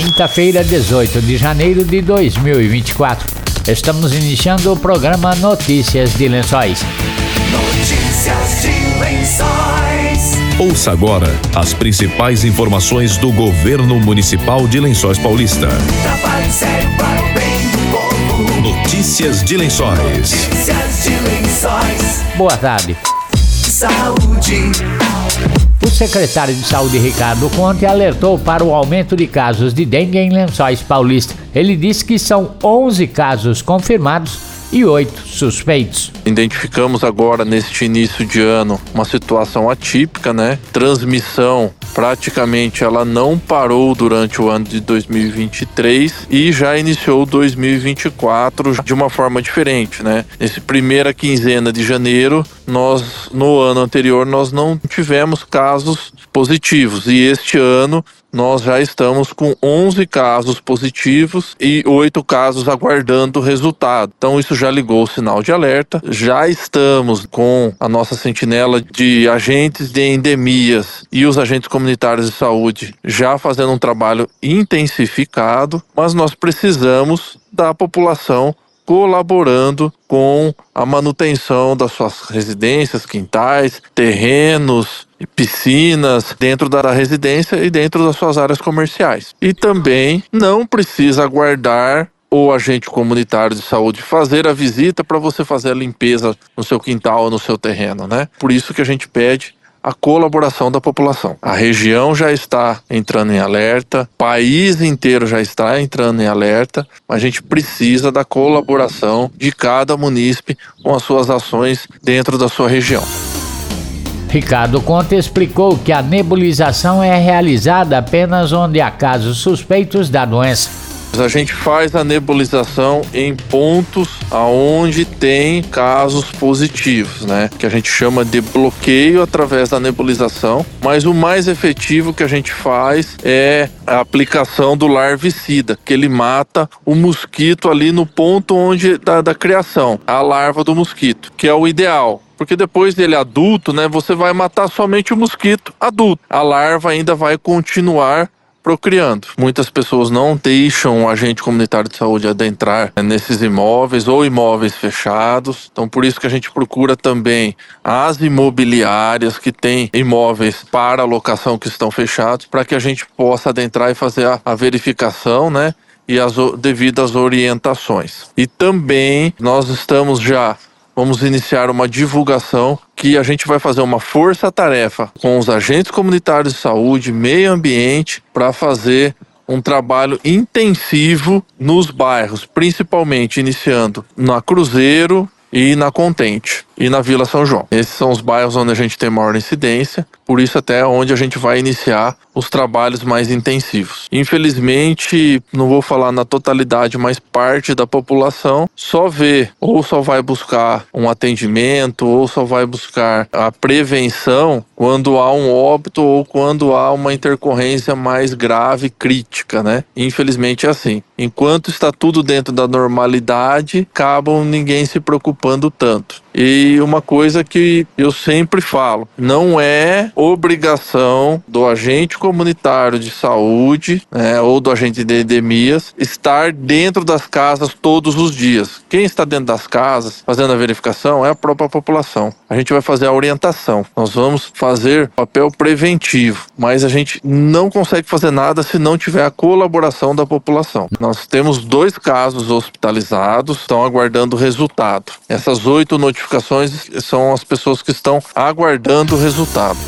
Quinta-feira, 18 de janeiro de 2024. Estamos iniciando o programa Notícias de Lençóis. Notícias de Lençóis. Ouça agora as principais informações do governo municipal de Lençóis Paulista. Trabalho sério para o bem do povo. Notícias de Lençóis. Notícias de Lençóis. Boa tarde. Saúde. O secretário de Saúde, Ricardo Conte, alertou para o aumento de casos de dengue em Lençóis Paulista. Ele disse que são 11 casos confirmados e oito suspeitos. Identificamos agora, neste início de ano, uma situação atípica, né? Transmissão praticamente ela não parou durante o ano de 2023 e já iniciou 2024 de uma forma diferente, né? Nesse primeira quinzena de janeiro, nós no ano anterior nós não tivemos casos positivos e este ano nós já estamos com 11 casos positivos e 8 casos aguardando resultado. Então isso já ligou o sinal de alerta. Já estamos com a nossa sentinela de agentes de endemias e os agentes comunitários de saúde já fazendo um trabalho intensificado, mas nós precisamos da população colaborando com a manutenção das suas residências, quintais, terrenos, piscinas dentro da residência e dentro das suas áreas comerciais. E também não precisa aguardar o agente comunitário de saúde fazer a visita para você fazer a limpeza no seu quintal ou no seu terreno, né? Por isso que a gente pede a colaboração da população. A região já está entrando em alerta, o país inteiro já está entrando em alerta, mas a gente precisa da colaboração de cada munícipe com as suas ações dentro da sua região. Ricardo Conte explicou que a nebulização é realizada apenas onde há casos suspeitos da doença. A gente faz a nebulização em pontos aonde tem casos positivos, né? Que a gente chama de bloqueio através da nebulização. Mas o mais efetivo que a gente faz é a aplicação do larvicida, que ele mata o mosquito ali no ponto onde da, da criação, a larva do mosquito, que é o ideal porque depois dele adulto, né, você vai matar somente o mosquito adulto. A larva ainda vai continuar procriando. Muitas pessoas não deixam o agente comunitário de saúde adentrar nesses imóveis ou imóveis fechados. Então, por isso que a gente procura também as imobiliárias que têm imóveis para locação que estão fechados, para que a gente possa adentrar e fazer a, a verificação, né? E as devidas orientações. E também nós estamos já vamos iniciar uma divulgação que a gente vai fazer uma força-tarefa com os agentes comunitários de saúde, meio ambiente, para fazer um trabalho intensivo nos bairros, principalmente iniciando na Cruzeiro e na Contente e na Vila São João. Esses são os bairros onde a gente tem maior incidência, por isso até onde a gente vai iniciar os trabalhos mais intensivos. Infelizmente, não vou falar na totalidade, mas parte da população só vê ou só vai buscar um atendimento ou só vai buscar a prevenção quando há um óbito ou quando há uma intercorrência mais grave, crítica, né? Infelizmente é assim. Enquanto está tudo dentro da normalidade, acabam ninguém se preocupando tanto. E uma coisa que eu sempre falo, não é obrigação do agente comunitário de saúde, né, ou do agente de endemias estar dentro das casas todos os dias. Quem está dentro das casas fazendo a verificação é a própria população. A gente vai fazer a orientação. Nós vamos fazer papel preventivo, mas a gente não consegue fazer nada se não tiver a colaboração da população. Nós temos dois casos hospitalizados, estão aguardando o resultado. Essas oito notificações são as pessoas que estão aguardando o resultado.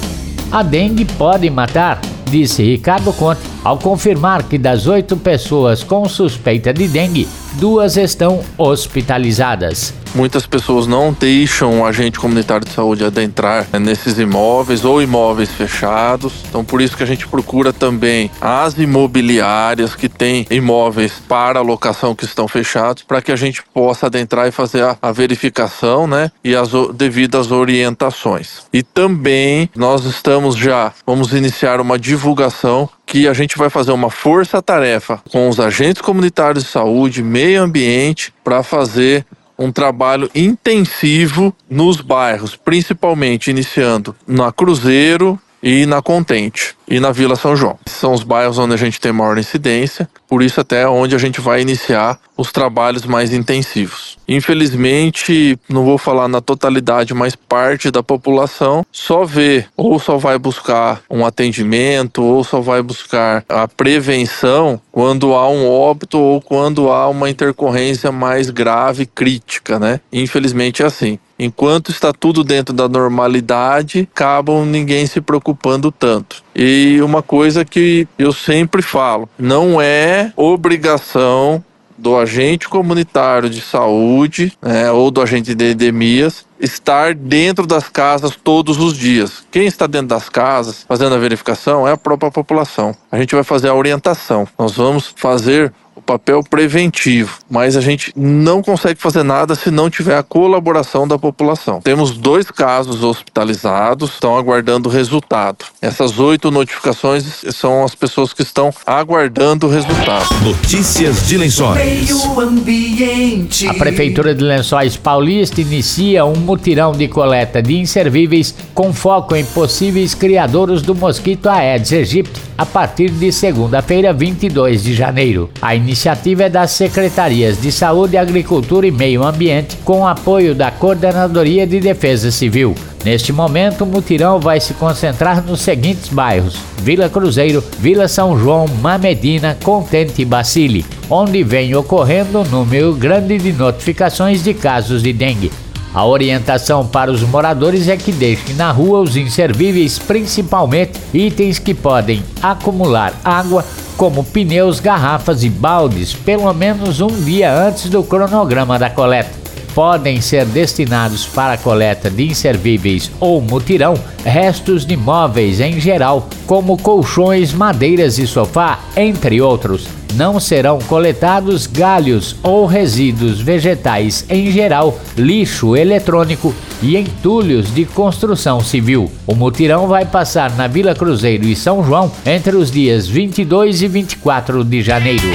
A dengue pode matar, disse Ricardo Conte, ao confirmar que das oito pessoas com suspeita de dengue, duas estão hospitalizadas. Muitas pessoas não deixam o agente comunitário de saúde adentrar nesses imóveis ou imóveis fechados. Então, por isso que a gente procura também as imobiliárias que têm imóveis para locação que estão fechados, para que a gente possa adentrar e fazer a, a verificação, né? E as devidas orientações. E também nós estamos já, vamos iniciar uma divulgação que a gente vai fazer uma força-tarefa com os agentes comunitários de saúde, meio ambiente, para fazer um trabalho intensivo nos bairros, principalmente iniciando na Cruzeiro e na Contente e na Vila São João. São os bairros onde a gente tem maior incidência, por isso até onde a gente vai iniciar os trabalhos mais intensivos. Infelizmente, não vou falar na totalidade, mas parte da população só vê ou só vai buscar um atendimento ou só vai buscar a prevenção quando há um óbito ou quando há uma intercorrência mais grave, crítica, né? Infelizmente é assim. Enquanto está tudo dentro da normalidade, acabam ninguém se preocupando tanto. E uma coisa que eu sempre falo, não é obrigação do agente comunitário de saúde né, ou do agente de endemias estar dentro das casas todos os dias. Quem está dentro das casas fazendo a verificação é a própria população. A gente vai fazer a orientação. Nós vamos fazer o papel preventivo, mas a gente não consegue fazer nada se não tiver a colaboração da população. Temos dois casos hospitalizados, estão aguardando o resultado. Essas oito notificações são as pessoas que estão aguardando o resultado. Notícias de Lençóis. Meio ambiente. A Prefeitura de Lençóis Paulista inicia um mutirão de coleta de inservíveis com foco em possíveis criadouros do mosquito Aedes aegypti a partir de segunda-feira, 22 de janeiro. A iniciativa é das Secretarias de Saúde, Agricultura e Meio Ambiente, com apoio da Coordenadoria de Defesa Civil. Neste momento, o mutirão vai se concentrar nos seguintes bairros: Vila Cruzeiro, Vila São João, Mamedina, Contente e Bacile, onde vem ocorrendo um número grande de notificações de casos de dengue. A orientação para os moradores é que deixem na rua os inservíveis, principalmente itens que podem acumular água, como pneus, garrafas e baldes, pelo menos um dia antes do cronograma da coleta. Podem ser destinados para a coleta de inservíveis ou mutirão restos de móveis em geral, como colchões, madeiras e sofá, entre outros. Não serão coletados galhos ou resíduos vegetais em geral, lixo eletrônico e entulhos de construção civil. O mutirão vai passar na Vila Cruzeiro e São João entre os dias 22 e 24 de janeiro.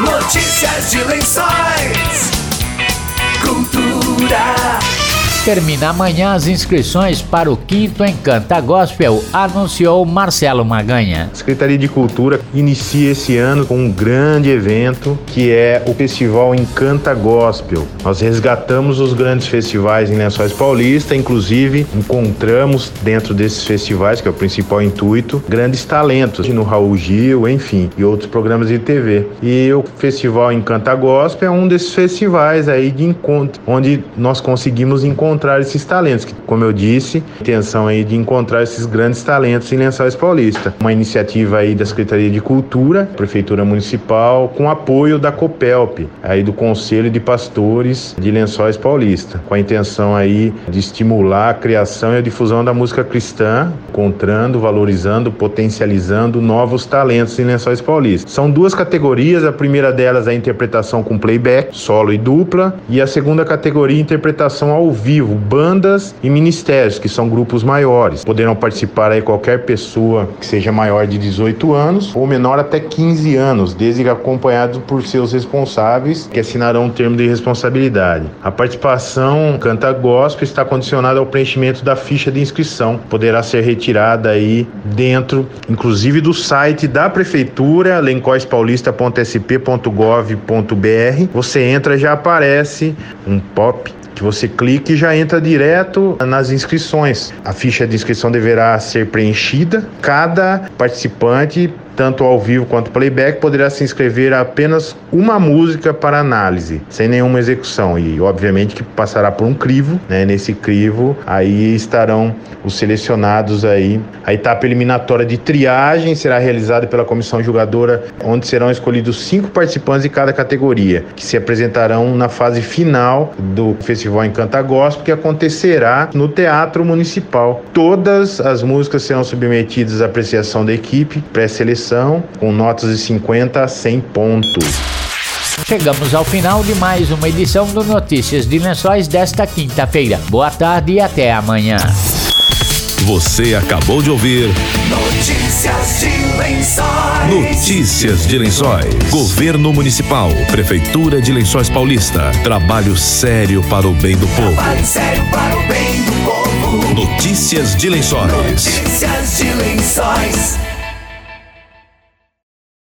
Notícias de Lençóis. Termina amanhã as inscrições para o quinto Encanta Gospel, anunciou Marcelo Maganha. A Secretaria de Cultura inicia esse ano com um grande evento que é o Festival Encanta Gospel. Nós resgatamos os grandes festivais em Lençóis Paulista, inclusive encontramos dentro desses festivais, que é o principal intuito, grandes talentos no Raul Gil, enfim, e outros programas de TV. E o Festival Encanta Gospel é um desses festivais aí de encontro, onde nós conseguimos encontrar esses talentos, que, como eu disse, a intenção aí de encontrar esses grandes talentos em Lençóis Paulista. Uma iniciativa aí da Secretaria de Cultura, Prefeitura Municipal, com apoio da Copelp, aí do Conselho de Pastores de Lençóis Paulista, com a intenção aí de estimular a criação e a difusão da música cristã, encontrando, valorizando, potencializando novos talentos em Lençóis Paulista. São duas categorias, a primeira delas é a interpretação com playback, solo e dupla, e a segunda categoria interpretação ao vivo, bandas e ministérios, que são grupos maiores. Poderão participar aí qualquer pessoa que seja maior de 18 anos ou menor até 15 anos, desde que acompanhado por seus responsáveis, que assinarão um termo de responsabilidade. A participação Canta Gospel está condicionada ao preenchimento da ficha de inscrição. Poderá ser retirada aí dentro, inclusive do site da prefeitura, lencoispaulista.sp.gov.br. Você entra já aparece um pop que você clica e já entra direto nas inscrições. A ficha de inscrição deverá ser preenchida. Cada participante tanto ao vivo quanto playback, poderá se inscrever apenas uma música para análise, sem nenhuma execução. E, obviamente, que passará por um crivo, né? Nesse crivo, aí estarão os selecionados aí. A etapa eliminatória de triagem será realizada pela comissão julgadora, onde serão escolhidos cinco participantes de cada categoria, que se apresentarão na fase final do Festival Encanta Gospel, que acontecerá no Teatro Municipal. Todas as músicas serão submetidas à apreciação da equipe pré-seleção com notas de 50 a 100 pontos. Chegamos ao final de mais uma edição do Notícias de Lençóis desta quinta-feira. Boa tarde e até amanhã. Você acabou de ouvir Notícias de Lençóis. Notícias de Lençóis. Governo Municipal, Prefeitura de Lençóis Paulista. Trabalho sério para o bem do povo. Trabalho sério para o bem do povo. povo. Notícias de Lençóis. Notícias de Lençóis.